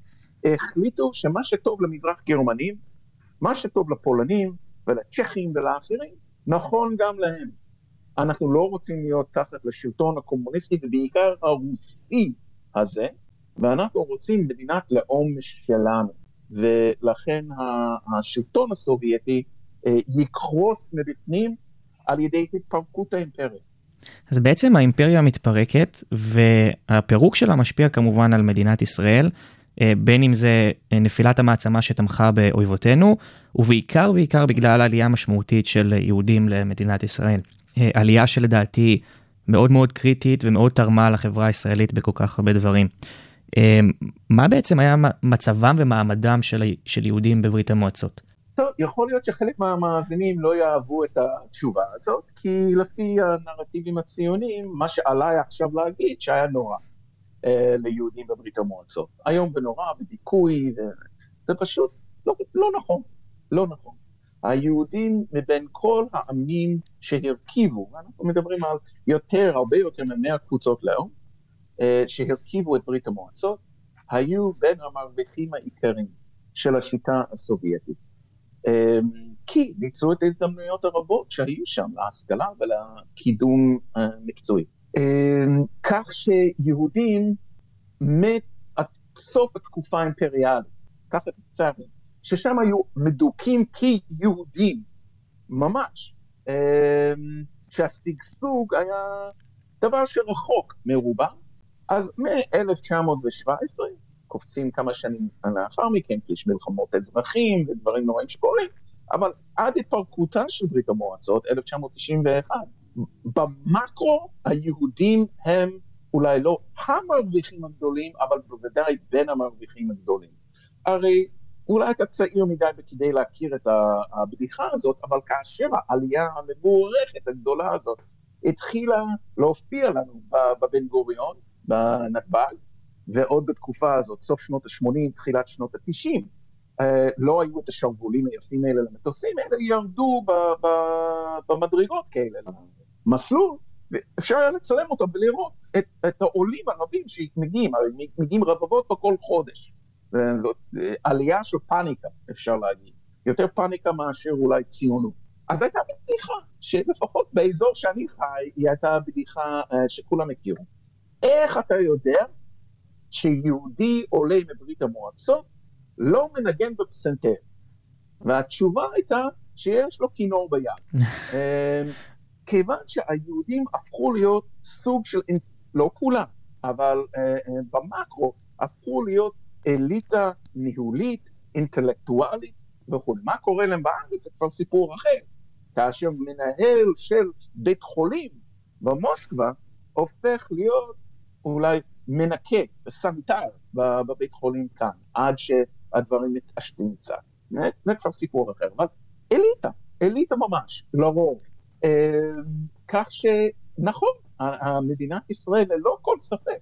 החליטו שמה שטוב למזרח גרמנים, מה שטוב לפולנים ולצ'כים ולאחרים, נכון גם להם. אנחנו לא רוצים להיות תחת לשלטון הקומוניסטי ובעיקר הרוסי הזה, ואנחנו רוצים מדינת לאום שלנו. ולכן השלטון הסובייטי אה, יקרוס מבפנים על ידי התפרקות האימפריה. אז בעצם האימפריה מתפרקת והפירוק שלה משפיע כמובן על מדינת ישראל, אה, בין אם זה אה, נפילת המעצמה שתמכה באויבותינו, ובעיקר בעיקר בגלל העלייה המשמעותית של יהודים למדינת ישראל. עלייה שלדעתי מאוד מאוד קריטית ומאוד תרמה לחברה הישראלית בכל כך הרבה דברים. מה בעצם היה מצבם ומעמדם של, של יהודים בברית המועצות? טוב, יכול להיות שחלק מהמאזינים לא יאהבו את התשובה הזאת, כי לפי הנרטיבים הציוניים, מה שעליי עכשיו להגיד שהיה נורא אה, ליהודים בברית המועצות. היום ונורא ודיכוי, זה פשוט לא, לא נכון, לא נכון. היהודים מבין כל העמים שהרכיבו, אנחנו מדברים על יותר, הרבה יותר ממאה קבוצות לאום, אה, שהרכיבו את ברית המועצות, היו בין המרוויחים העיקריים של השיטה הסובייטית. אה, כי ניצלו את ההזדמנויות הרבות שהיו שם להשכלה ולקידום אה, מקצועי. כך שיהודים מסוף התקופה האימפריאלית, ככה תצטרך, ששם היו מדוכאים כיהודים, ממש, שהשגשוג היה דבר שרחוק מרובם, אז מ-1917, קופצים כמה שנים לאחר מכן, כי יש מלחמות אזרחים ודברים נוראים שקורים, אבל עד התפרקותה של ברית המועצות, 1991, במקרו היהודים הם אולי לא המרוויחים הגדולים, אבל בוודאי בין המרוויחים הגדולים. הרי אולי אתה צעיר מדי כדי להכיר את הבדיחה הזאת, אבל כאשר העלייה המבורכת הגדולה הזאת התחילה להופיע לנו בבן גוריון, בנתב"ג, ועוד בתקופה הזאת, סוף שנות ה-80, תחילת שנות ה-90, אה, לא היו את השרוולים היפים האלה למטוסים, אלא ירדו ב- ב- במדרגות כאלה למסלול, ואפשר היה לצלם אותם ולראות את, את העולים הרבים שמגיעים, מגיעים רבבות בכל חודש. זאת אה, עלייה של פאניקה, אפשר להגיד. יותר פאניקה מאשר אולי ציונות. אז הייתה בדיחה, שלפחות באזור שאני חי, היא הייתה בדיחה שכולם הכירו. איך אתה יודע שיהודי עולה מברית המועצות לא מנגן בפסנתר? והתשובה הייתה שיש לו כינור ביד. אמ, כיוון שהיהודים הפכו להיות סוג של, לא כולם, אבל uh, uh, במקרו הפכו להיות אליטה ניהולית, אינטלקטואלית וכו'. מה קורה להם בארץ זה כבר סיפור אחר. כאשר מנהל של בית חולים במוסקבה הופך להיות אולי מנקה, סנטר בבית חולים כאן, עד שהדברים מתעשתים קצת. זה כבר סיפור אחר, אבל אליטה, אליטה ממש, לרוב. אה, כך שנכון, מדינת ישראל ללא כל ספק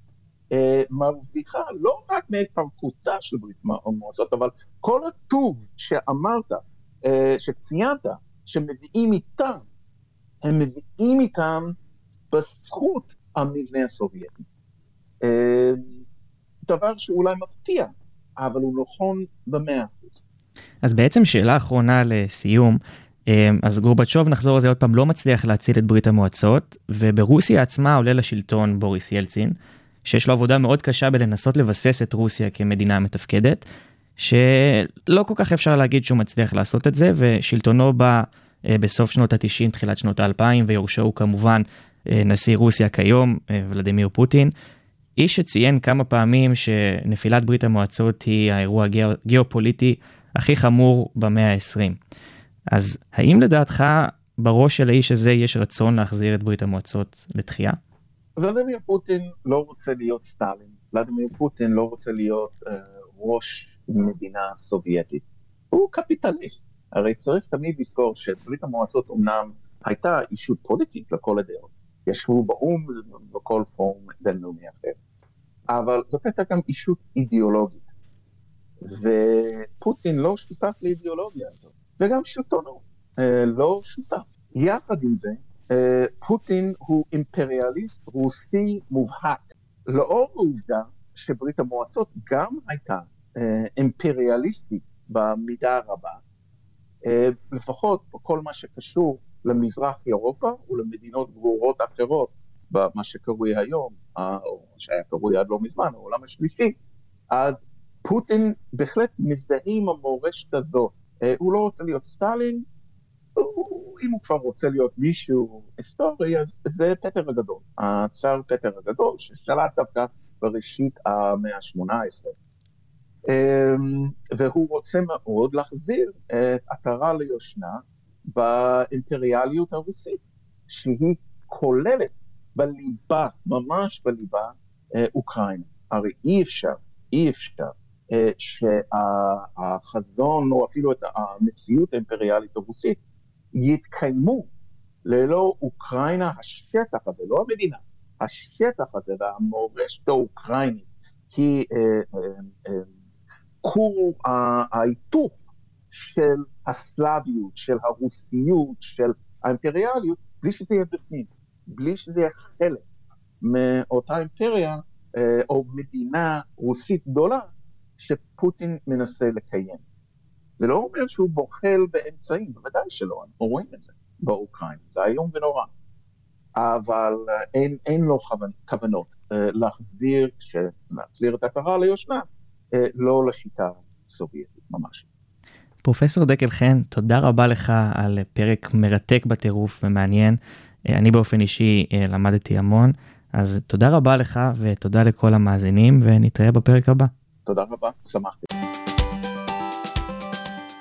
אה, מרוויחה לא רק מהתפרקותה של ברית המועצות, אבל כל הטוב שאמרת, אה, שציינת, שמביאים איתם, הם מביאים איתם בזכות המבנה הסובייטי. אה, דבר שאולי מפתיע, אבל הוא נכון במאה אחוז. אז בעצם שאלה אחרונה לסיום, אה, אז גורבצ'וב, נחזור על זה עוד פעם, לא מצליח להציל את ברית המועצות, וברוסיה עצמה עולה לשלטון בוריס ילצין, שיש לו עבודה מאוד קשה בלנסות לבסס את רוסיה כמדינה מתפקדת, שלא כל כך אפשר להגיד שהוא מצליח לעשות את זה, ושלטונו בא אה, בסוף שנות ה-90, תחילת שנות ה-2000, ויורשו הוא כמובן נשיא רוסיה כיום, ולדימיר פוטין. איש שציין כמה פעמים שנפילת ברית המועצות היא האירוע הגיאופוליטי הכי חמור במאה ה-20. אז האם לדעתך בראש של האיש הזה יש רצון להחזיר את ברית המועצות לתחייה? ולדימיר פוטין לא רוצה להיות סטלין, ולדימיר פוטין לא רוצה להיות uh, ראש מדינה סובייטית. הוא קפיטליסט. הרי צריך תמיד לזכור שברית המועצות אומנם הייתה אישות פוליטית לכל הדעות. ישבו באו"ם ובכל פורום בינלאומי אחר. אבל זאת הייתה גם אישות אידיאולוגית. ופוטין לא שותף לאידיאולוגיה הזאת. וגם שלטונו אה, לא שותף. יחד עם זה, אה, פוטין הוא אימפריאליסט רוסי מובהק. לאור העובדה שברית המועצות גם הייתה אה, אימפריאליסטית במידה רבה, לפחות בכל מה שקשור למזרח אירופה ולמדינות גבורות אחרות במה שקרוי היום, או שהיה קרוי עד לא מזמן, העולם השלישי, אז פוטין בהחלט מזדהה עם המורשת הזאת אה, הוא לא רוצה להיות סטלין, אם הוא כבר רוצה להיות מישהו היסטורי, אז זה פטר הגדול, הצאר פטר הגדול, ששלט דווקא בראשית המאה ה-18. אמ, והוא רוצה מאוד להחזיר את עטרה ליושנה באימפריאליות הרוסית, שהיא כוללת בליבה, ממש בליבה, אה, אוקראינה. הרי אי אפשר, אי אפשר אה, שהחזון או אפילו את המציאות האימפריאלית הרוסית יתקיימו ללא אוקראינה, השטח הזה, לא המדינה, השטח הזה והמורשת האוקראינית אה, אה, כור ההיתוך של הסלאביות, של הרוסיות, של האימפריאליות, בלי שזה יהיה בפנים, בלי שזה יהיה חלק מאותה אימפריה או מדינה רוסית גדולה שפוטין מנסה לקיים. זה לא אומר שהוא בוחל באמצעים, בוודאי שלא, אנחנו רואים את זה באוקראינה, זה איום ונורא. אבל אה, אין, אין לו כוונ, כוונות אה, להחזיר, להחזיר את הקרה ליושנה, אה, לא לשיטה הסובייטית, ממש. פרופסור דקל חן, תודה רבה לך על פרק מרתק בטירוף ומעניין. אני באופן אישי למדתי המון, אז תודה רבה לך ותודה לכל המאזינים ונתראה בפרק הבא. תודה רבה, שמחתי.